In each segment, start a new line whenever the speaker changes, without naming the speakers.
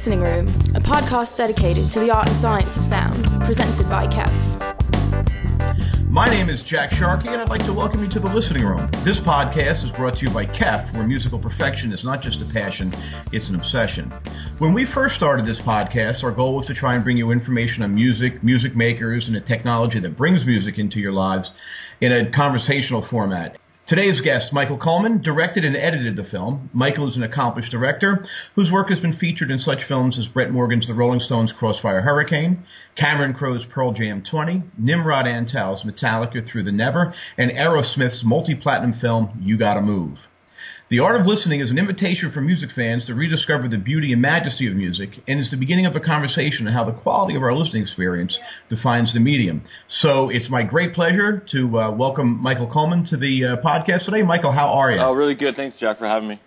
Listening Room, a podcast dedicated to the art and science of sound, presented by KEF.
My name is Jack Sharkey, and I'd like to welcome you to the Listening Room. This podcast is brought to you by KEF, where musical perfection is not just a passion, it's an obsession. When we first started this podcast, our goal was to try and bring you information on music, music makers, and the technology that brings music into your lives in a conversational format. Today's guest, Michael Coleman, directed and edited the film. Michael is an accomplished director whose work has been featured in such films as Brett Morgen's The Rolling Stones' Crossfire Hurricane, Cameron Crowe's Pearl Jam 20, Nimrod Antal's Metallica Through the Never, and Aerosmith's multi-platinum film You Gotta Move. The Art of Listening is an invitation for music fans to rediscover the beauty and majesty of music and is the beginning of a conversation on how the quality of our listening experience defines the medium. So it's my great pleasure to uh, welcome Michael Coleman to the uh, podcast today. Michael, how are you?
Oh, really good. Thanks, Jack, for having me.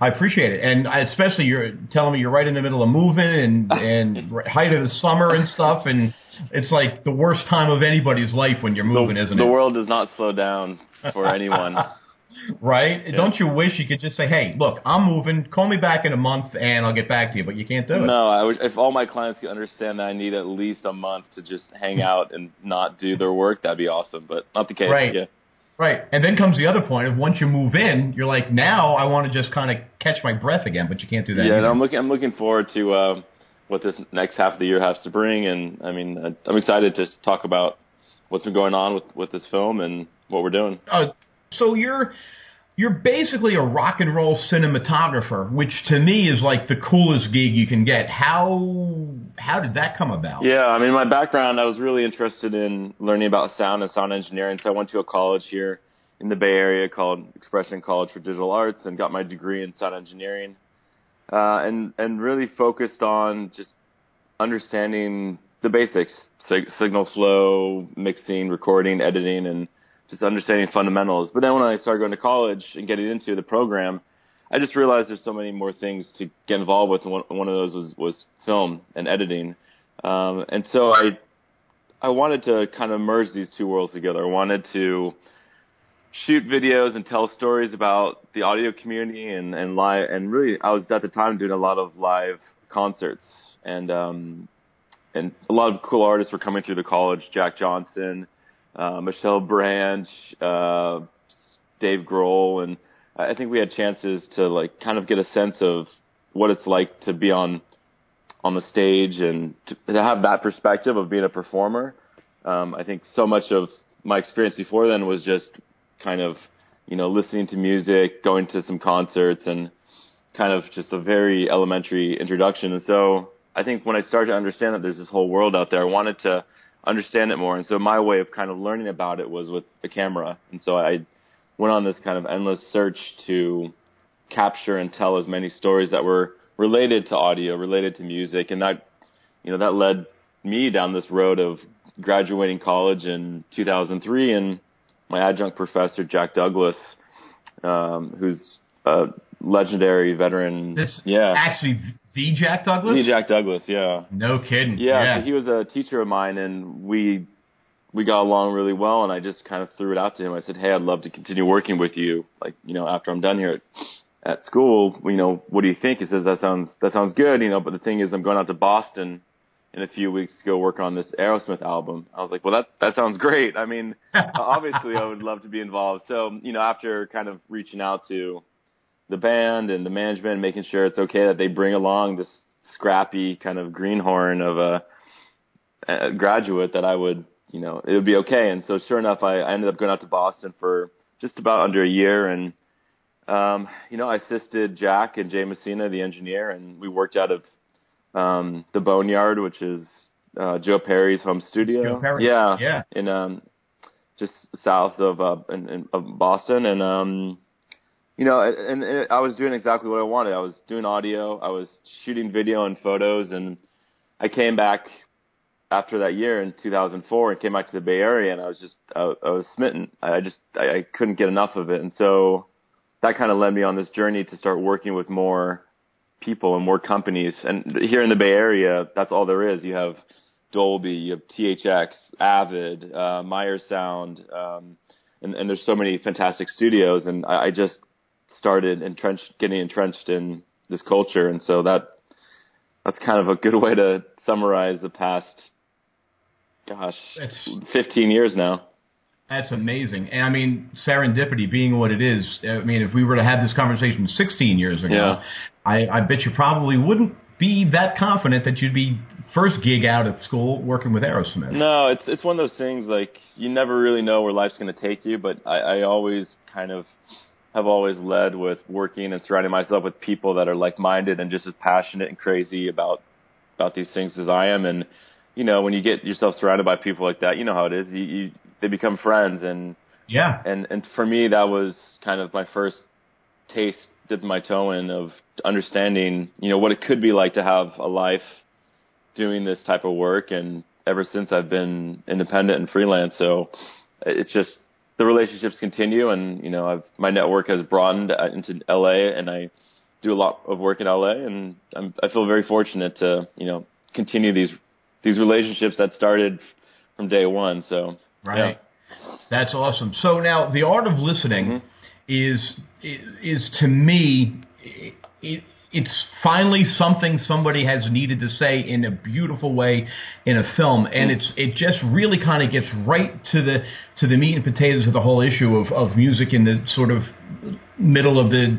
I appreciate it, and especially you're telling me you're right in the middle of moving and and height of the summer and stuff, and it's like the worst time of anybody's life when you're moving,
the,
isn't
the
it?
The world does not slow down for anyone.
right? Yeah. Don't you wish you could just say, "Hey, look, I'm moving. Call me back in a month, and I'll get back to you." But you can't do it.
No, I wish if all my clients could understand that I need at least a month to just hang out and not do their work, that'd be awesome. But not the case.
Right.
Yeah.
Right. And then comes the other point of once you move in, you're like, now I want to just kind of catch my breath again, but you can't do that.
Yeah,
no,
I'm looking. I'm looking forward to uh, what this next half of the year has to bring, and I mean, I'm excited to talk about what's been going on with with this film and what we're doing.
Uh, so you're you're basically a rock and roll cinematographer, which to me is like the coolest gig you can get. How how did that come about?
Yeah, I mean, my background, I was really interested in learning about sound and sound engineering, so I went to a college here in the Bay Area called Expression College for Digital Arts and got my degree in sound engineering, uh, and and really focused on just understanding the basics, sig- signal flow, mixing, recording, editing, and just understanding fundamentals. But then when I started going to college and getting into the program, I just realized there's so many more things to get involved with, and one, one of those was was film and editing. Um, and so I I wanted to kind of merge these two worlds together. I wanted to shoot videos and tell stories about the audio community and and live and really I was at the time doing a lot of live concerts and um and a lot of cool artists were coming through the college, Jack Johnson, uh, Michelle Branch, uh, Dave Grohl, and I think we had chances to like kind of get a sense of what it's like to be on on the stage and to, to have that perspective of being a performer. Um, I think so much of my experience before then was just kind of you know listening to music, going to some concerts, and kind of just a very elementary introduction. And so I think when I started to understand that there's this whole world out there, I wanted to understand it more. And so my way of kind of learning about it was with the camera. And so I went on this kind of endless search to capture and tell as many stories that were related to audio, related to music, and that you know that led me down this road of graduating college in 2003 and my adjunct professor Jack Douglas um, who's a legendary veteran
This
yeah
actually the Jack Douglas.
the Jack Douglas yeah
No kidding.
yeah,
Yeah.
So he was a teacher of mine, and we we got along really well. And I just kind of threw it out to him. I said, "Hey, I'd love to continue working with you. Like, you know, after I'm done here at, at school, you know, what do you think?" He says, "That sounds that sounds good, you know." But the thing is, I'm going out to Boston in a few weeks to go work on this Aerosmith album. I was like, "Well, that that sounds great. I mean, obviously, I would love to be involved." So, you know, after kind of reaching out to the band and the management, making sure it's okay that they bring along this scrappy kind of greenhorn of a, a graduate that I would, you know, it would be okay. And so sure enough, I, I ended up going out to Boston for just about under a year. And, um, you know, I assisted Jack and Jay Messina, the engineer, and we worked out of, um, the Boneyard, which is, uh, Joe Perry's home studio.
Joe Perry.
Yeah.
Yeah.
In, um, just south of, uh, in, in, of Boston. And, um, you know, and, and I was doing exactly what I wanted. I was doing audio, I was shooting video and photos, and I came back after that year in 2004 and came back to the Bay Area, and I was just I, I was smitten. I just I, I couldn't get enough of it, and so that kind of led me on this journey to start working with more people and more companies. And here in the Bay Area, that's all there is. You have Dolby, you have THX, Avid, uh, Meyer Sound, um, and, and there's so many fantastic studios. And I, I just started entrenched, getting entrenched in this culture, and so that that's kind of a good way to summarize the past, gosh,
It's-
15 years now.
That's amazing. And I mean, serendipity being what it is, I mean, if we were to have this conversation 16 years ago,
Yeah.
I, I bet you probably wouldn't be that confident that you'd be first gig out of school working with Aerosmith.
No, it's it's one of those things like you never really know where life's going to take you, but I, I always kind of have always led with working and surrounding myself with people that are like-minded and just as passionate and crazy about about these things as I am. And you know, when you get yourself surrounded by people like that, you know how it is. You, you they become friends, and
Yeah.
and and for me, that was kind of my first taste, dipping my toe in of understanding, you know, what it could be like to have a life doing this type of work. And ever since I've been independent and freelance, so it's just the relationships continue, and you know, I've my network has broadened uh, into LA, and I do a lot of work in LA, and I'm, I feel very fortunate to you know continue these these relationships that started from day one. So
Right. That's awesome. So now the art of listening
Mm-hmm.
is is to me it, it's finally something somebody has needed to say in a beautiful way in a film. And it's it just really kind of gets right to the to the meat and potatoes of the whole issue of of music in the sort of middle of the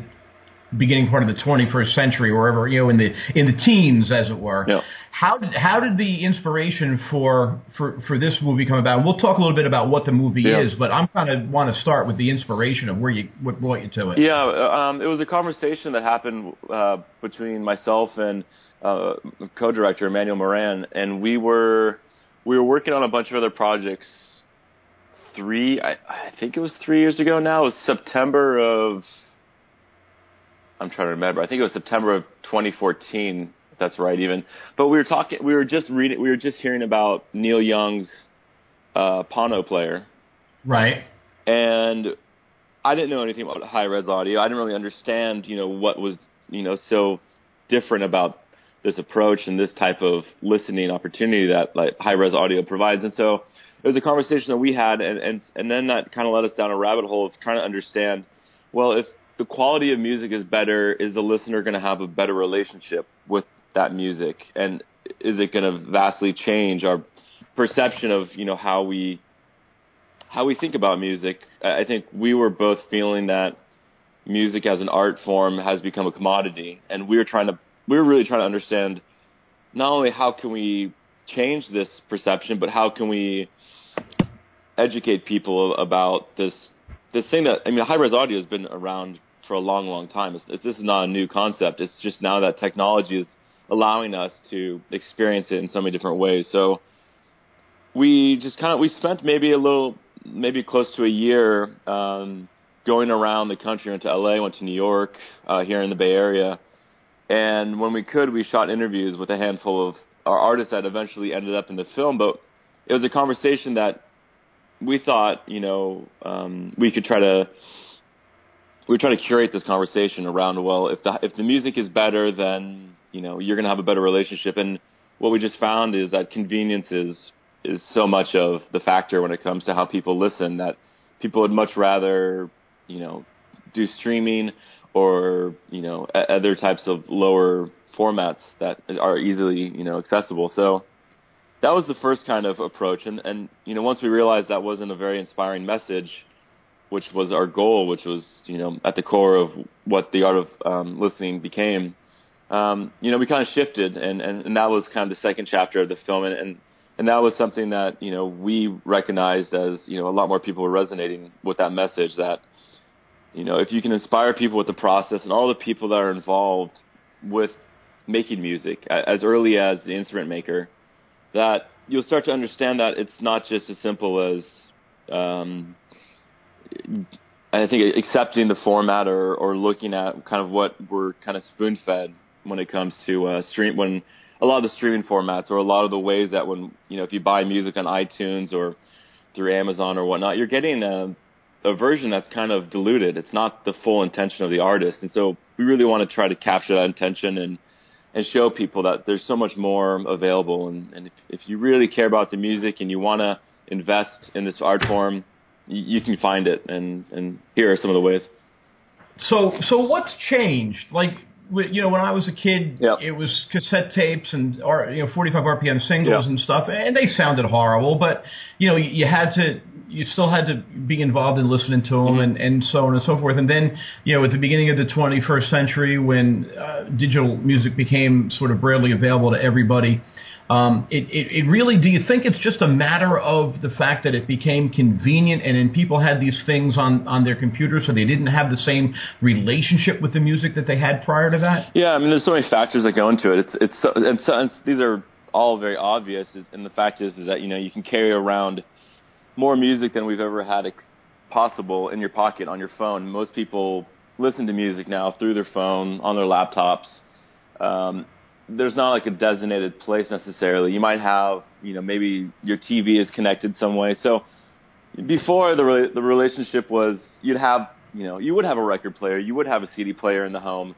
beginning part of the 21st century or wherever you know in the in the teens as it were
Yeah.
how did how did the inspiration for for for this movie come about And we'll talk a little bit about what the movie
Yeah.
is but i'm kind of want to start with the inspiration of where you what brought you to it
Yeah, um, it was a conversation that happened uh, between myself and uh, co-director Emmanuel Moran, and we were we were working on a bunch of other projects. Three, I, I think it was three years ago now. It was September of. I'm trying to remember. I think it was September of 2014. If that's right, even. But we were talking. We were just reading. We were just hearing about Neil Young's uh, Pono player,
right
and I didn't know anything about high res audio. I didn't really understand, you know, what was, you know, so different about this approach and this type of listening opportunity that like high res audio provides. And so it was a conversation that we had, and and and then that kind of led us down a rabbit hole of trying to understand, well, if the quality of music is better, is the listener going to have a better relationship with that music, and is it going to vastly change our perception of, you know, how we how we think about music. I think we were both feeling that music as an art form has become a commodity, and we were trying to we were really trying to understand not only how can we change this perception, but how can we educate people about this this thing that I mean, high res audio has been around for a long, long time. It's, this is not a new concept. It's just now that technology is allowing us to experience it in so many different ways. So we just kind of we spent maybe a little maybe close to a year um, going around the country. Went to LA, went to New York, uh, here in the Bay Area, and when we could, we shot interviews with a handful of our artists that eventually ended up in the film. But it was a conversation that we thought, you know, um, we could try to. We were trying to curate this conversation around well, if the if the music is better, then you know you're going to have a better relationship. And what we just found is that convenience is is so much of the factor when it comes to how people listen that people would much rather you know do streaming or you know other types of lower formats that are easily you know accessible so that was the first kind of approach and and you know once we realized that wasn't a very inspiring message which was our goal which was you know at the core of what the art of um, listening became. Um, you know we kind of shifted and, and and that was kind of the second chapter of the film and, and and that was something that you know we recognized as you know a lot more people were resonating with that message that you know if you can inspire people with the process and all the people that are involved with making music as early as the instrument maker that you'll start to understand that it's not just as simple as um, I think accepting the format or, or looking at kind of what we're kind of spoon fed when it comes to uh, stream when a lot of the streaming formats or a lot of the ways that when you know if you buy music on iTunes or through Amazon or whatnot, you're getting a, a version that's kind of diluted. It's not the full intention of the artist, and so we really want to try to capture that intention and and show people that there's so much more available. And, and if, if you really care about the music and you want to invest in this art form, you, can find it. And and here are some of the ways.
So, so what's changed? Like, you know, when I was a kid,
Yep.
it was cassette tapes and or you know 45 RPM singles
Yep.
and stuff, and they sounded horrible. But you know, you, you had to, you still had to be involved in listening to them
Mm-hmm.
and and so on and so forth. And then you know, at the beginning of the 21st century, when uh, digital music became sort of broadly available to everybody. Um, it, it, it really, do you think it's just a matter of the fact that it became convenient and then people had these things on, on their computers so they didn't have the same relationship with the music that they had prior to that?
Yeah, I mean, there's so many factors that go into it. It's it's so, and, so, these are all very obvious. And the fact is, is that you know you can carry around more music than we've ever had ex- possible in your pocket on your phone. Most people listen to music now through their phone on their laptops. Um, there's not like a designated place necessarily. You might have, you know, maybe your TV is connected some way. So before the the relationship was, you'd have, you know, you would have a record player, you would have a CD player in the home,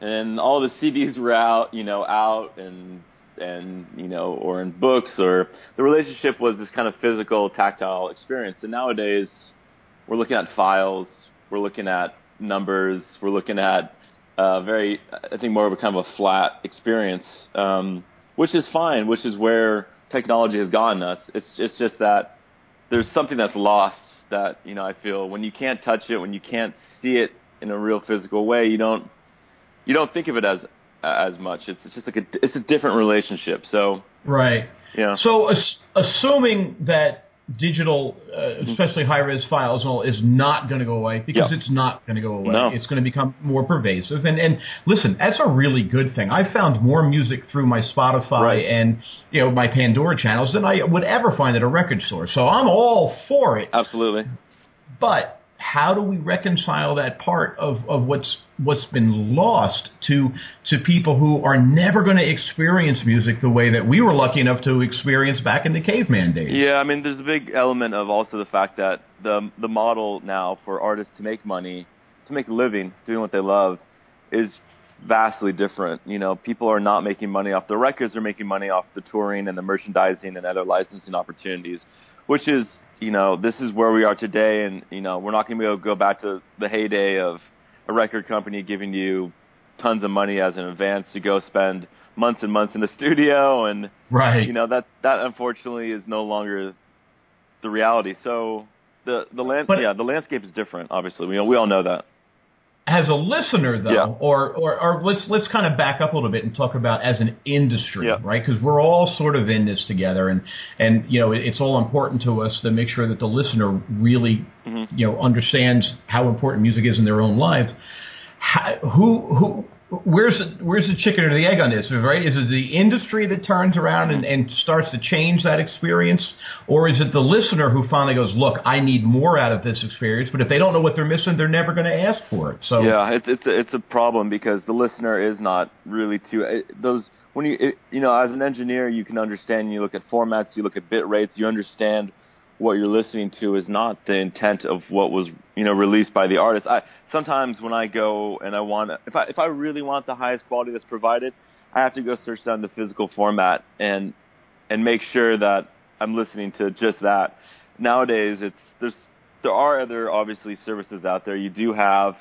and all the CDs were out, you know, out and and you know, or in books, or the relationship was this kind of physical, tactile experience. And nowadays, we're looking at files, we're looking at numbers, we're looking at uh, very, I think, more of a kind of a flat experience, um, which is fine, which is where technology has gotten us. It's it's just that there's something that's lost that you know I feel when you can't touch it, when you can't see it in a real physical way, you don't you don't think of it as as much. It's, it's just like a it's a different relationship. So
Right.
yeah,
So, ass- assuming that digital, uh, especially high res files, all, is not going to go away because
Yeah.
it's not going to go away.
No.
It's going to become more pervasive. And and listen, that's a really good thing. I found more music through my Spotify
Right.
and you know my Pandora channels than I would ever find at a record store. So I'm all for it.
absolutely.
But how do we reconcile that part of, of what's what's been lost to to people who are never going to experience music the way that we were lucky enough to experience back in the caveman days?
Yeah, I mean, there's a big element of also the fact that the the model now for artists to make money, to make a living doing what they love, is vastly different. You know, people are not making money off the records; they're making money off the touring and the merchandising and other licensing opportunities, which is, you know, this is where we are today, and you know, we're not going to be able to go back to the heyday of a record company giving you tons of money as an advance to go spend months and months in the studio and
Right.
you know that that unfortunately is no longer the reality. So the the land
But-
yeah the landscape is different. Obviously, we we all know that.
As a listener though
Yeah.
or, or or let's let's kind of back up a little bit and talk about as an industry
Yeah.
right because we're all sort of in this together and and you know it's all important to us to make sure that the listener really
Mm-hmm.
you know understands how important music is in their own lives how, who who Where's the, where's the chicken or the egg on this, right? Is it the industry that turns around and, and starts to change that experience, or is it the listener who finally goes, "Look, I need more out of this experience," but if they don't know what they're missing, they're never going to ask for it. So
Yeah, it's it's a, it's a problem because the listener is not really too it, those when you it, you know as an engineer you can understand you look at formats you look at bit rates you understand what you're listening to is not the intent of what was you know released by the artist. I sometimes when I go and I want if I if I really want the highest quality that's provided, I have to go search down the physical format and and make sure that I'm listening to just that. Nowadays, it's there's there are other obviously services out there. You do have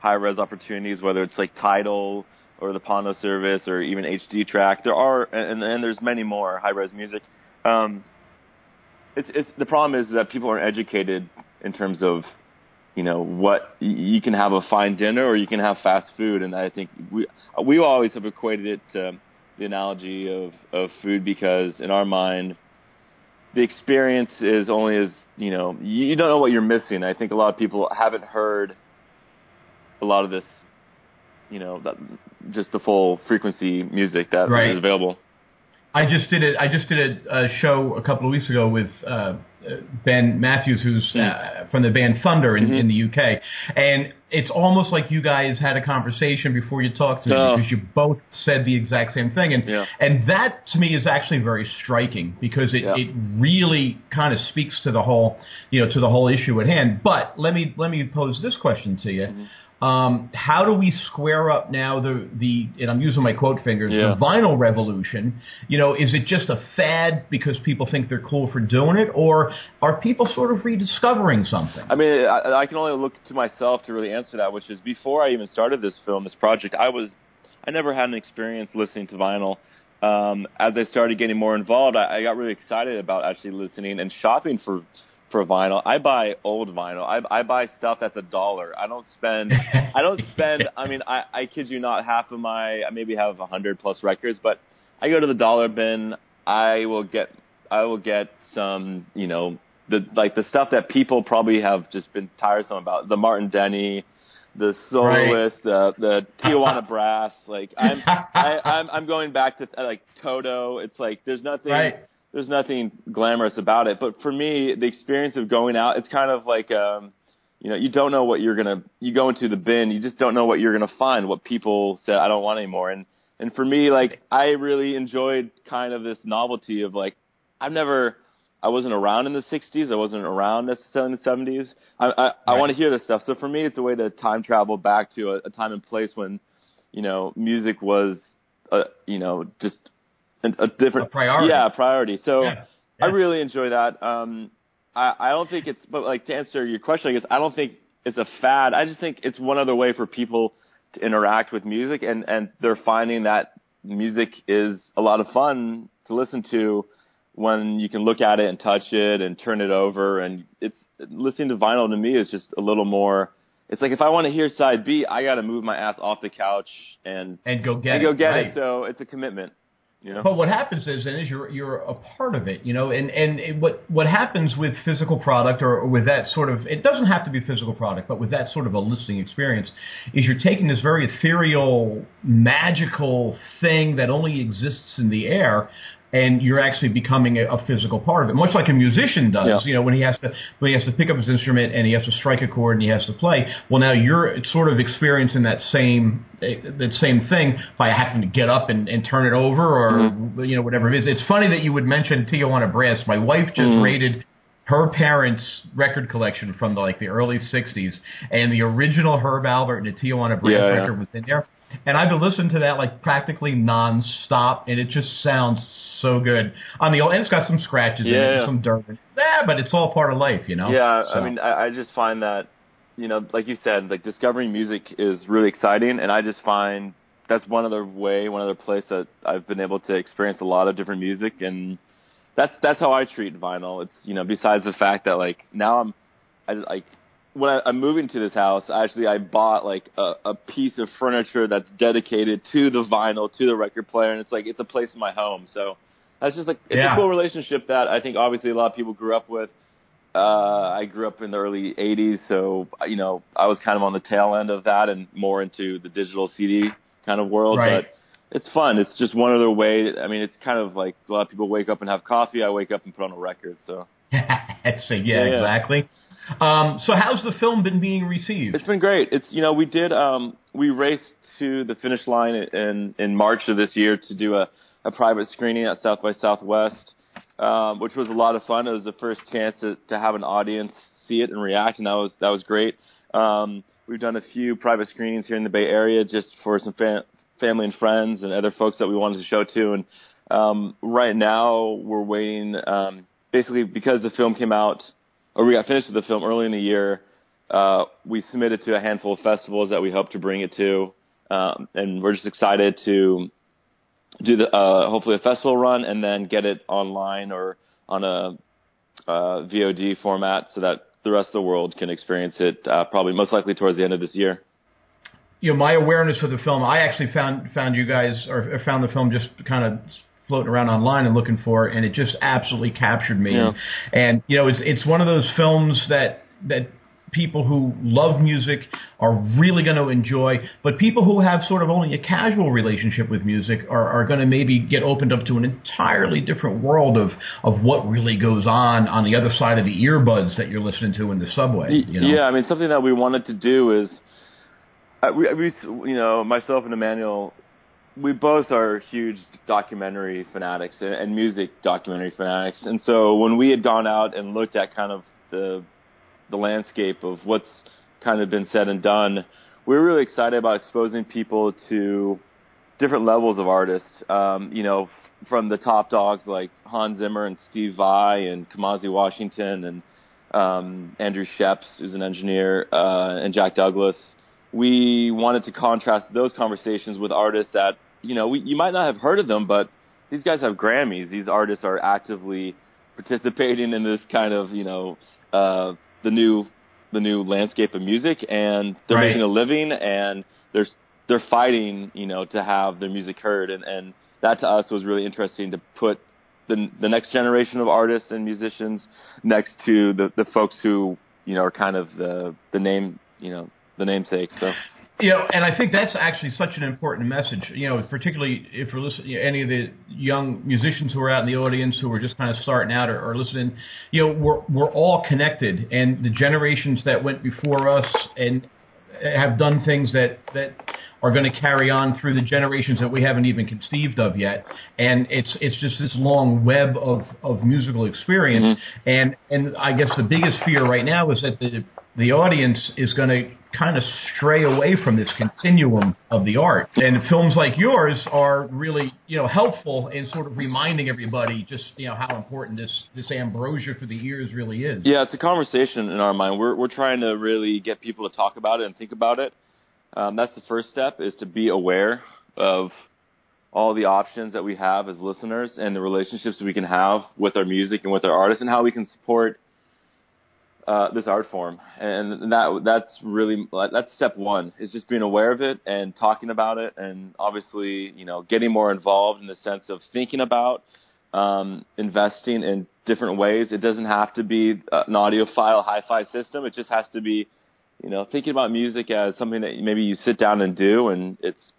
high res opportunities, whether it's like Tidal or the Pono service or even HD Track. There are and and there's many more high res music. Um, it's it's the problem is that people aren't educated in terms of you know what you can have a fine dinner or you can have fast food, and I think we we always have equated it to the analogy of of food because in our mind the experience is only as you know you don't know what you're missing. I think a lot of people haven't heard a lot of this, you know, that, just the full frequency music that
Right.
is available.
I just did it. I just did a, a show a couple of weeks ago with uh, Ben Matthews, who's uh, from the band Thunder in,
Mm-hmm.
in the UK, and it's almost like you guys had a conversation before you talked to me
Oh.
because you both said the exact same thing, and
Yeah.
and that to me is actually very striking because it,
Yeah.
it really kind of speaks to the whole you know to the whole issue at hand. But let me let me pose this question to you.
Mm-hmm.
Um, how do we square up now the the and I'm using my quote fingers
Yeah.
the vinyl revolution? You know, is it just a fad because people think they're cool for doing it, or are people sort of rediscovering something?
I mean, I, I can only look to myself to really answer that, which is before I even started this film, this project, I was I never had an experience listening to vinyl. Um, as I started getting more involved, I, I got really excited about actually listening and shopping for for vinyl. I buy old vinyl. I, I buy stuff that's a dollar. I don't spend. I don't spend. I mean, I, I kid you not. Half of my I maybe have a hundred plus records, but I go to the dollar bin. I will get. I will get some. You know, the like the stuff that people probably have just been tiresome about. The Martin Denny, the soloist, right. the the Tijuana Brass. Like I'm I, I'm I'm going back to like Toto. It's like there's nothing.
Right
there's nothing glamorous about it. But for me, the experience of going out, it's kind of like, um, you know, you don't know what you're gonna. You go into the bin, you just don't know what you're gonna find. What people say, I don't want anymore. And and for me, like, I really enjoyed kind of this novelty of like, I've never. I wasn't around in the 60s. I wasn't around necessarily in the 70s. I, I, right. I want to hear this stuff. So for me, it's a way to time travel back to a, a time and place when, you know, music was, uh, you know, just a different
a priority.
Yeah, priority. So yeah. I really enjoy that. Um, I, I don't think it's, but like to answer your question, I guess I don't think it's a fad. I just think it's one other way for people to interact with music, and and they're finding that music is a lot of fun to listen to when you can look at it and touch it and turn it over, and it's listening to vinyl to me is just a little more. It's like if I want to hear side B, I got to move my ass off the couch and
and go get
and go get
right.
it. So it's a commitment. Know?
But what happens is, then, is you're you're a part of it, you know, and and it, what what happens with physical product or, or with that sort of it doesn't have to be physical product, but with that sort of a listening experience, is you're taking this very ethereal, magical thing that only exists in the air, and you're actually becoming a, a, physical part of it, much like a musician does.
Yeah.
You know, when he has to when he has to pick up his instrument and he has to strike a chord and he has to play. Well, now you're sort of experiencing that same that same thing by having to get up and, and turn it over or mm-hmm. you know whatever it is. It's funny that you would mention Tijuana Brass. My wife just mm-hmm. rated her parents' record collection from the, like the early '60s, and the original Herb Alpert and the Tijuana Brass
yeah,
record
yeah.
was in there and I've been listening to that like practically nonstop, and it just sounds so good. On the old. and it's got some scratches
yeah,
in it, some dirt. Yeah, but it's all part of life, you know.
Yeah,
so.
I mean, I, I just find that, you know, like you said, like discovering music is really exciting, and I just find that's one other way, one other place that I've been able to experience a lot of different music, and that's that's how I treat vinyl. It's you know, besides the fact that like now I'm, I just like when I, I'm moving to this house, actually, I bought like a, a piece of furniture that's dedicated to the vinyl, to the record player, and it's like it's a place in my home. So that's just like it's
yeah.
a cool relationship that I think obviously a lot of people grew up with. Uh, I grew up in the early '80s, so you know I was kind of on the tail end of that and more into the digital CD kind of world.
Right.
But it's fun. It's just one other way. I mean, it's kind of like a lot of people wake up and have coffee. I wake up and put on a record. So.
so yeah, yeah, exactly. Um, so how's the film been being received?
It's been great. It's you know we did um, we raced to the finish line in in March of this year to do a, a private screening at South by Southwest, um, which was a lot of fun. It was the first chance to, to have an audience see it and react, and that was that was great. Um, we've done a few private screenings here in the Bay Area just for some fa- family and friends and other folks that we wanted to show to. And um, right now we're waiting, um, basically because the film came out or we got finished with the film early in the year. Uh, we submitted to a handful of festivals that we hope to bring it to, um, and we're just excited to do the uh, hopefully a festival run and then get it online or on a uh, VOD format so that the rest of the world can experience it. Uh, probably most likely towards the end of this year.
You know, my awareness for the film, I actually found found you guys or found the film just kind of floating around online and looking for, and it just absolutely captured me.
Yeah.
And you know, it's it's one of those films that that people who love music are really going to enjoy, but people who have sort of only a casual relationship with music are, are going to maybe get opened up to an entirely different world of, of what really goes on on the other side of the earbuds that you're listening to in the subway. You know?
Yeah, I mean, something that we wanted to do is, uh, we, we, you know, myself and Emmanuel we both are huge documentary fanatics and, music documentary fanatics, and so when we had gone out and looked at kind of the the landscape of what's kind of been said and done, we were really excited about exposing people to different levels of artists. Um, you know, f- from the top dogs like Hans Zimmer and Steve Vai and Kamasi Washington and um, Andrew Scheps, who's an engineer, uh, and Jack Douglas we wanted to contrast those conversations with artists that you know we, you might not have heard of them, but these guys have Grammys. These artists are actively participating in this kind of you know uh, the new the new landscape of music, and they're
Right.
making a living, and they're they're fighting you know to have their music heard, and and that to us was really interesting to put the the next generation of artists and musicians next to the the folks who you know are kind of the the name you know the namesake. So
You know, and I think that's actually such an important message. You know, particularly if you're listening, any of the young musicians who are out in the audience who are just kind of starting out or, or listening. You know, we're we're all connected, and the generations that went before us and have done things that that are going to carry on through the generations that we haven't even conceived of yet. And it's it's just this long web of of musical experience. Mm-hmm. And and I guess the biggest fear right now is that the the audience is going to kind of stray away from this continuum of the art. And films like yours are really, you know, helpful in sort of reminding everybody just, you know, how important this this ambrosia for the ears really is.
yeah, it's a conversation in our mind. We're we're trying to really get people to talk about it and think about it. Um, that's the first step is to be aware of all the options that we have as listeners and the relationships we can have with our music and with our artists and how we can support uh, this art form. And that that's really that's step one is just being aware of it and talking about it and obviously you know getting more involved in the sense of thinking about um, investing in different ways. It doesn't have to be an audiophile hi-fi system. It just has to be you know thinking about music as something that maybe you sit down and do and it's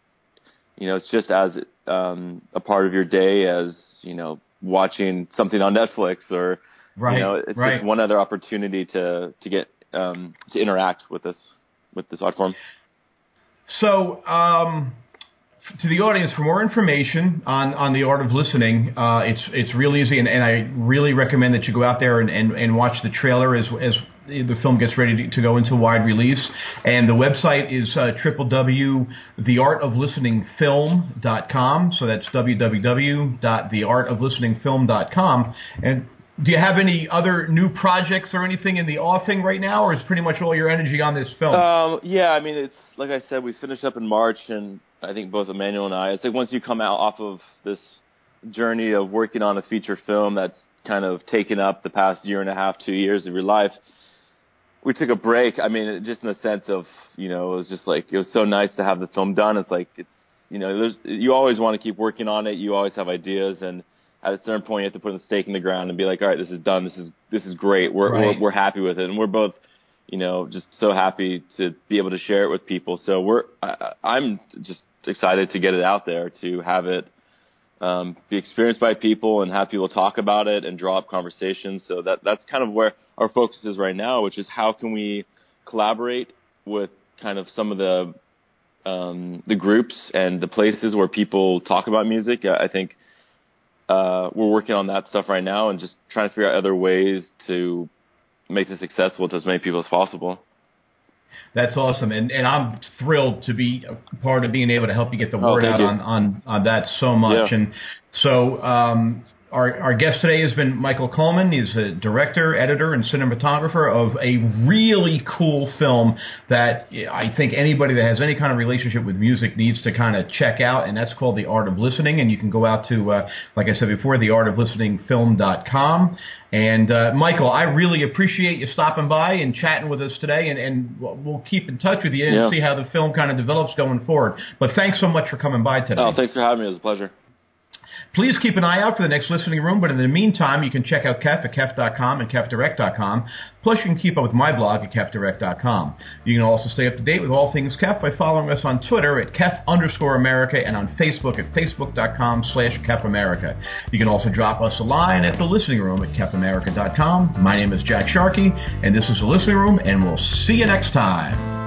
you know it's just as um, a part of your day as you know watching something on Netflix or
Right,
you know, it's
right.
just one other opportunity to to get um, to interact with this with this art form.
So, um, to the audience, for more information on, on the art of listening, uh, it's it's real easy, and, and I really recommend that you go out there and, and, and watch the trailer as as the film gets ready to, to go into wide release. And the website is uh, www.theartoflisteningfilm.com. So that's www.theartoflisteningfilm.com. And do you have any other new projects or anything in the offing right now, or is pretty much all your energy on this film?
Um, yeah, I mean, it's like I said, we finished up in March, and I think both Emmanuel and I. It's like once you come out off of this journey of working on a feature film that's kind of taken up the past year and a half, two years of your life. We took a break. I mean, just in the sense of, you know, it was just like it was so nice to have the film done. It's like it's, you know, there's you always want to keep working on it. You always have ideas, and at a certain point, you have to put a stake in the ground and be like, all right, this is done. This is this is great. We're
Right.
we're, we're happy with it, and we're both you know, just so happy to be able to share it with people. So we're, I, I'm just excited to get it out there, to have it um, be experienced by people and have people talk about it and draw up conversations. So that that's kind of where our focus is right now, which is how can we collaborate with kind of some of the um, the groups and the places where people talk about music. I I think uh, we're working on that stuff right now and just trying to figure out other ways to make this accessible to as many people as possible.
That's awesome, and and I'm thrilled to be a part of being able to help you get the
Oh,
word
thank
out
you.
on, on on that so much.
Yeah.
And so um, our our guest today has been Michael Coleman. He's a director, editor, and cinematographer of a really cool film that I think anybody that has any kind of relationship with music needs to kind of check out, and that's called The Art of Listening. And you can go out to, uh, like I said before, theartoflisteningfilm.com. And uh, Michael, I really appreciate you stopping by and chatting with us today, and, and we'll keep in touch with you and
Yeah.
see how the film kind of develops going forward. But thanks so much for coming by today.
Oh, thanks for having me. It was a pleasure.
Please keep an eye out for the next listening room, but in the meantime, you can check out Kef at Kef.com and KefDirect.com. Plus, you can keep up with my blog at KefDirect.com. You can also stay up to date with all things Kef by following us on Twitter at Kef underscore America and on Facebook at Facebook.com slash Kef America. You can also drop us a line at the listening room at KefAmerica.com. My name is Jack Sharkey, and this is the listening room, and we'll see you next time.